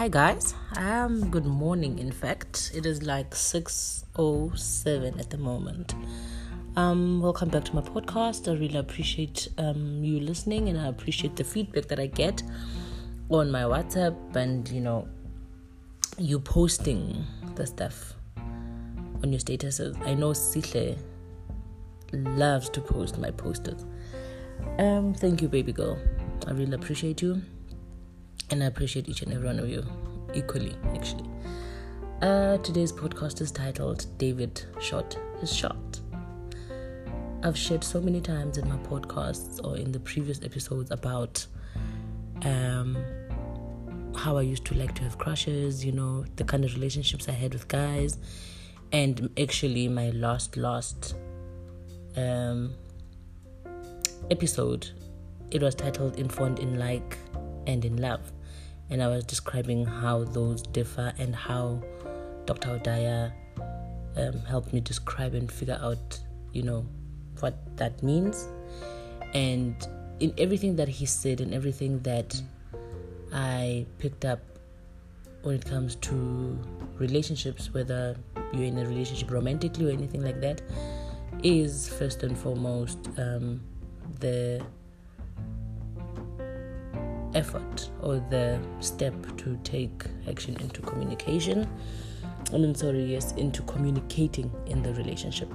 Hi guys. Um good morning in fact. It is like 6:07 at the moment. Um welcome back to my podcast. I really appreciate um you listening and I appreciate the feedback that I get on my WhatsApp and you know you posting the stuff on your statuses. I know Sihle loves to post my posters. Um thank you baby girl. I really appreciate you and I appreciate each and every one of you equally, actually. Uh, today's podcast is titled David Shot His Shot. I've shared so many times in my podcasts or in the previous episodes about um, how I used to like to have crushes, you know, the kind of relationships I had with guys, and actually my last, last um, episode, it was titled Informed in Like and in Love and I was describing how those differ and how Dr. Odaya um, helped me describe and figure out, you know, what that means. And in everything that he said and everything that I picked up when it comes to relationships, whether you're in a relationship romantically or anything like that, is first and foremost um, the effort or the step to take action into communication. I mean, sorry, yes, into communicating in the relationship.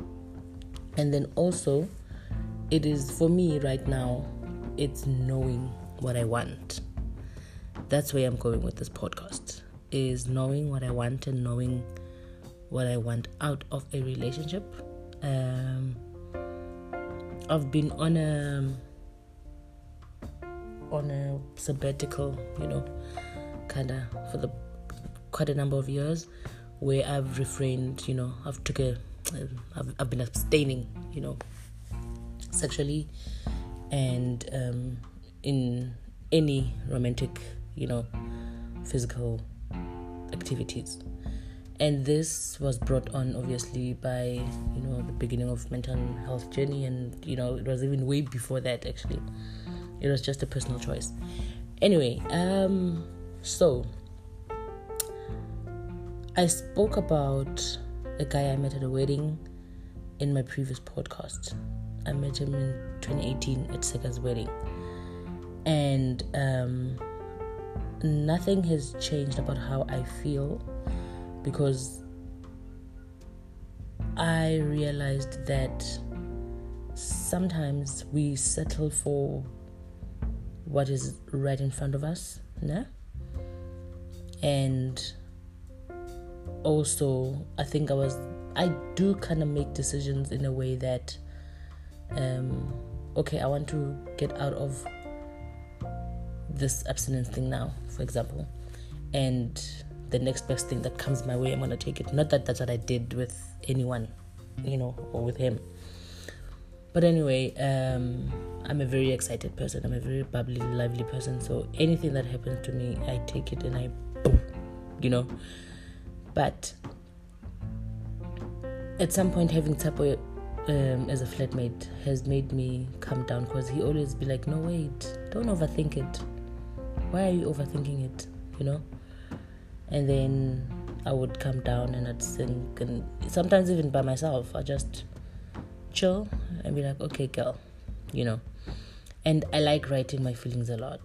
And then also, it is for me right now, it's knowing what I want. That's where I'm going with this podcast. Is knowing what I want and knowing what I want out of a relationship. Um, I've been on a on a sabbatical, you know, kind of for the quite a number of years, where I've refrained, you know, I've took a, I've, I've been abstaining, you know, sexually, and um, in any romantic, you know, physical activities. And this was brought on obviously by, you know, the beginning of mental health journey, and you know, it was even way before that actually. It was just a personal choice. Anyway, um, so I spoke about a guy I met at a wedding in my previous podcast. I met him in 2018 at Sega's wedding. And um, nothing has changed about how I feel because I realized that sometimes we settle for what is right in front of us, né? And also, I think I was, I do kind of make decisions in a way that, um, okay, I want to get out of this abstinence thing now, for example, and the next best thing that comes my way, I'm gonna take it. Not that that's what I did with anyone, you know, or with him. But anyway, um, I'm a very excited person. I'm a very bubbly, lively person. So anything that happens to me, I take it and I, boom, you know. But at some point, having Tapo um, as a flatmate has made me calm down because he always be like, "No, wait, don't overthink it. Why are you overthinking it?" You know. And then I would come down and I'd think, and sometimes even by myself, I just chill and be like, okay, girl, you know. And I like writing my feelings a lot.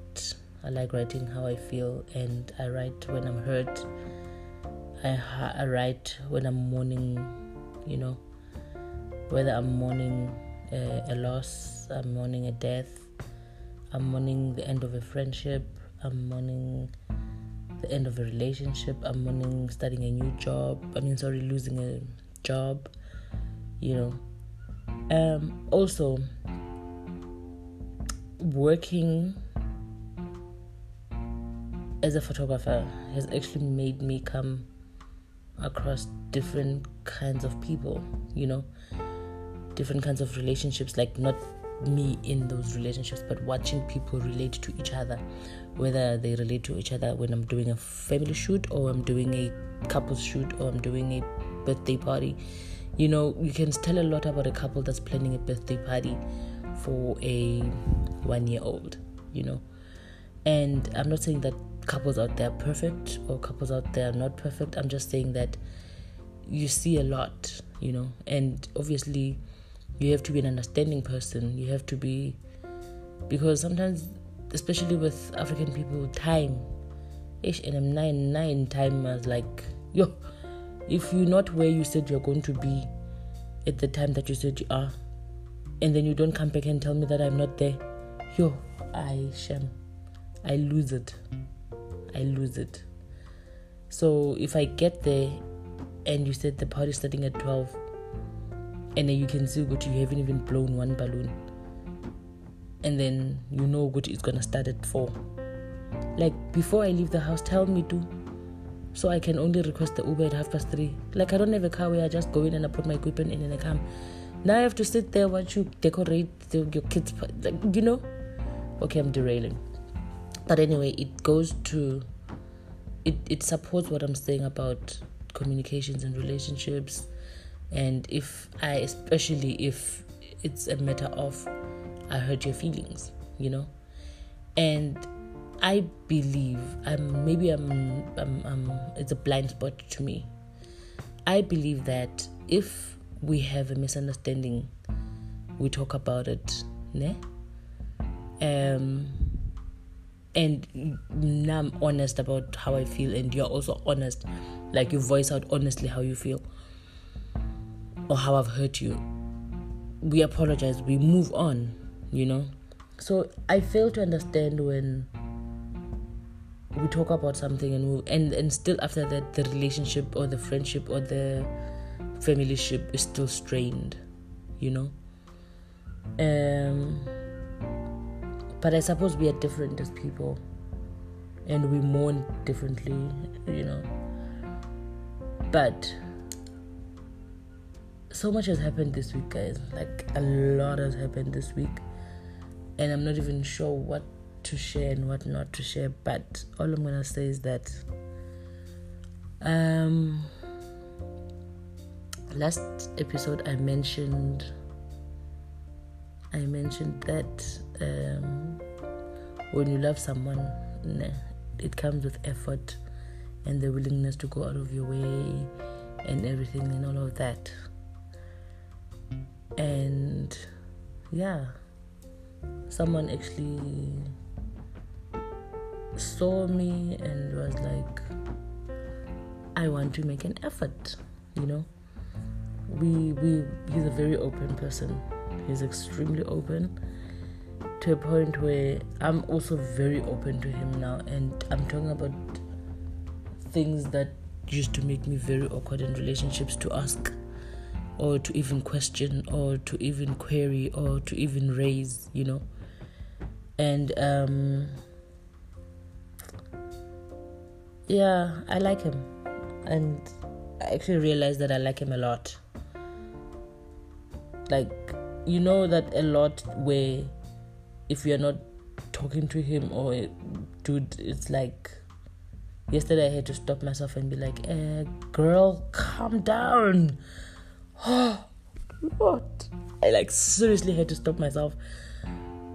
I like writing how I feel, and I write when I'm hurt. I, I write when I'm mourning, you know, whether I'm mourning a, a loss, I'm mourning a death, I'm mourning the end of a friendship, I'm mourning the end of a relationship, I'm mourning starting a new job, I mean, sorry, losing a job, you know, um, also, working as a photographer has actually made me come across different kinds of people, you know, different kinds of relationships, like not me in those relationships, but watching people relate to each other, whether they relate to each other when I'm doing a family shoot or I'm doing a couples shoot or I'm doing a birthday party you know, you can tell a lot about a couple that's planning a birthday party for a one year old, you know. And I'm not saying that couples out there are perfect or couples out there are not perfect. I'm just saying that you see a lot, you know, and obviously you have to be an understanding person. You have to be because sometimes, especially with African people, time, ish, and I'm nine nine time was like yo, if you're not where you said you're going to be at the time that you said you are, and then you don't come back and tell me that I'm not there, yo, I sham, I lose it. I lose it. So if I get there and you said the party's starting at 12 and then you can see that you haven't even blown one balloon and then you know what it's gonna start at 4 like before I leave the house tell me to so I can only request the Uber at half past 3 like I don't have a car where I just go in and I put my equipment in and I come. Now I have to sit there watch you decorate the, your kids you know? Okay I'm derailing. But anyway, it goes to it, it supports what I'm saying about communications and relationships. And if I especially if it's a matter of I hurt your feelings, you know? And I believe I'm maybe I'm, I'm, I'm it's a blind spot to me. I believe that if we have a misunderstanding, we talk about it, ne? Um and now I'm honest about how I feel, and you're also honest, like you voice out honestly how you feel or how I've hurt you. We apologize, we move on, you know. So I fail to understand when we talk about something and we, and and still after that the relationship or the friendship or the familyship is still strained, you know. Um but I suppose we are different as people and we mourn differently, you know. But so much has happened this week, guys. Like a lot has happened this week. And I'm not even sure what to share and what not to share. But all I'm gonna say is that um last episode I mentioned I mentioned that um, when you love someone, it comes with effort and the willingness to go out of your way and everything and all of that. And yeah, someone actually saw me and was like, I want to make an effort, you know. We we he's a very open person He's extremely open to a point where I'm also very open to him now, and I'm talking about things that used to make me very awkward in relationships to ask or to even question or to even query or to even raise, you know. And um yeah, I like him. And I actually realized that I like him a lot. Like you know that a lot where if you're not talking to him or dude it's like yesterday i had to stop myself and be like eh, girl calm down Oh, what i like seriously had to stop myself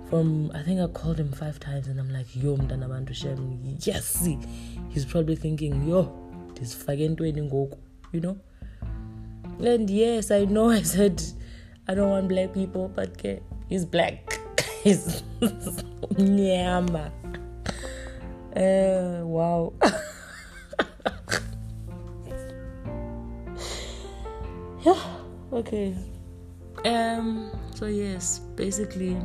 from i think i called him five times and i'm like yo mntanabantu shem yes he's probably thinking yo this fucking way, you know and yes i know i said I don't want black people, but he's black. he's nyama. Uh, wow. yeah. Okay. Um. So yes, basically,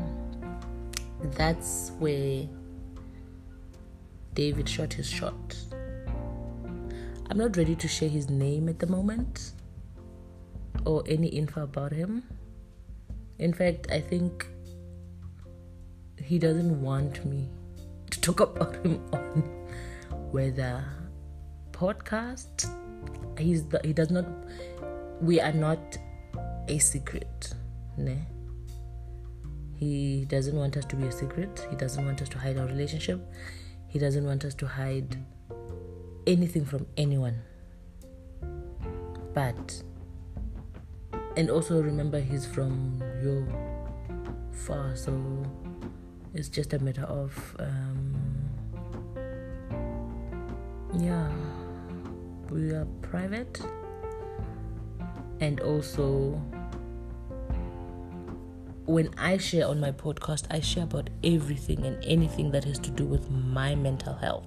that's where David shot his shot. I'm not ready to share his name at the moment or any info about him in fact, I think he doesn't want me to talk about him on whether podcast. He's the, he does not. We are not a secret, ne? He doesn't want us to be a secret. He doesn't want us to hide our relationship. He doesn't want us to hide anything from anyone. But and also remember he's from your far so it's just a matter of um, yeah, we are private and also when I share on my podcast, I share about everything and anything that has to do with my mental health.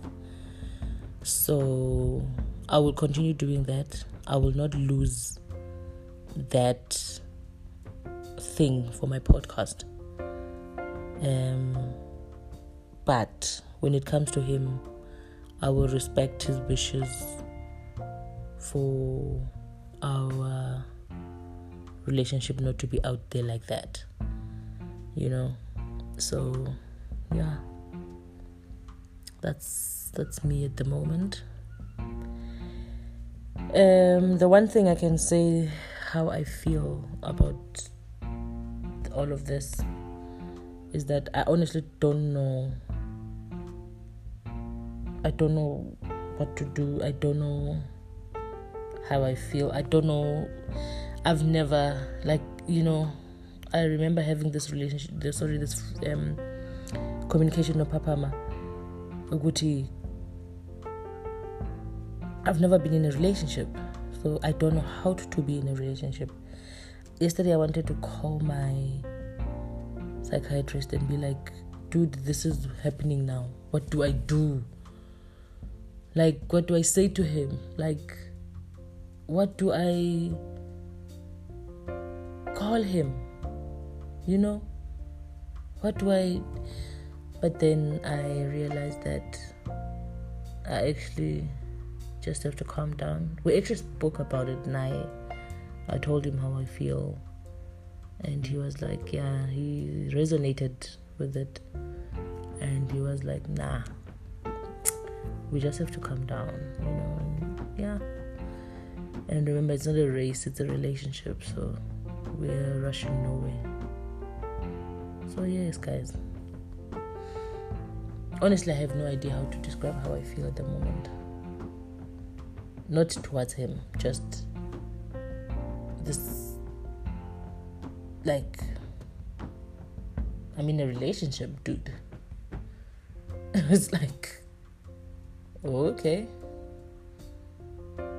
So I will continue doing that. I will not lose that thing for my podcast. Um, but when it comes to him, I will respect his wishes for our relationship not to be out there like that. You know? So yeah. That's that's me at the moment. Um the one thing I can say how I feel about all of this is that I honestly don't know I don't know what to do. I don't know how I feel. I don't know. I've never like you know. I remember having this relationship. Sorry, this um, communication with Papama. Uguti. I've never been in a relationship, so I don't know how to be in a relationship. Yesterday, I wanted to call my psychiatrist and be like, "Dude, this is happening now. What do I do?" Like, what do I say to him? Like, what do I call him? You know? What do I. But then I realized that I actually just have to calm down. We actually spoke about it, and I, I told him how I feel. And he was like, yeah, he resonated with it. And he was like, nah, we just have to calm down, you know. And yeah. And remember, it's not a race; it's a relationship. So we're rushing nowhere. So yes, guys. Honestly, I have no idea how to describe how I feel at the moment. Not towards him, just this like I'm in a relationship, dude. it's like oh, okay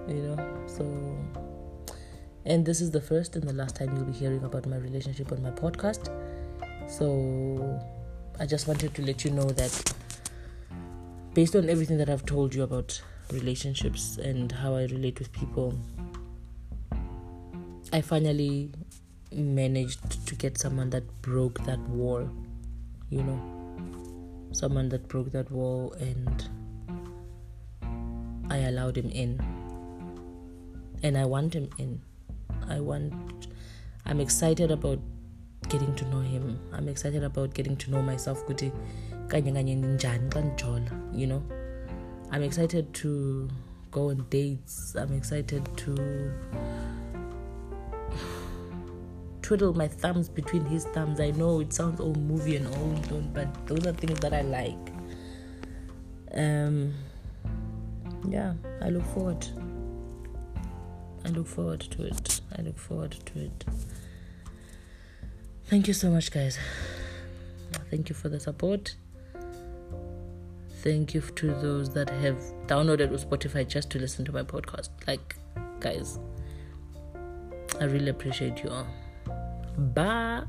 you know so and this is the first and the last time you'll be hearing about my relationship on my podcast so i just wanted to let you know that based on everything that i've told you about relationships and how i relate with people i finally managed to get someone that broke that wall you know someone that broke that wall and I allowed him in. And I want him in. I want, I'm excited about getting to know him. I'm excited about getting to know myself. You know, I'm excited to go on dates. I'm excited to twiddle my thumbs between his thumbs. I know it sounds all movie and all, but those are things that I like. Um, yeah, I look forward. I look forward to it. I look forward to it. Thank you so much, guys. Thank you for the support. Thank you to those that have downloaded Spotify just to listen to my podcast. Like, guys, I really appreciate you all. Bye.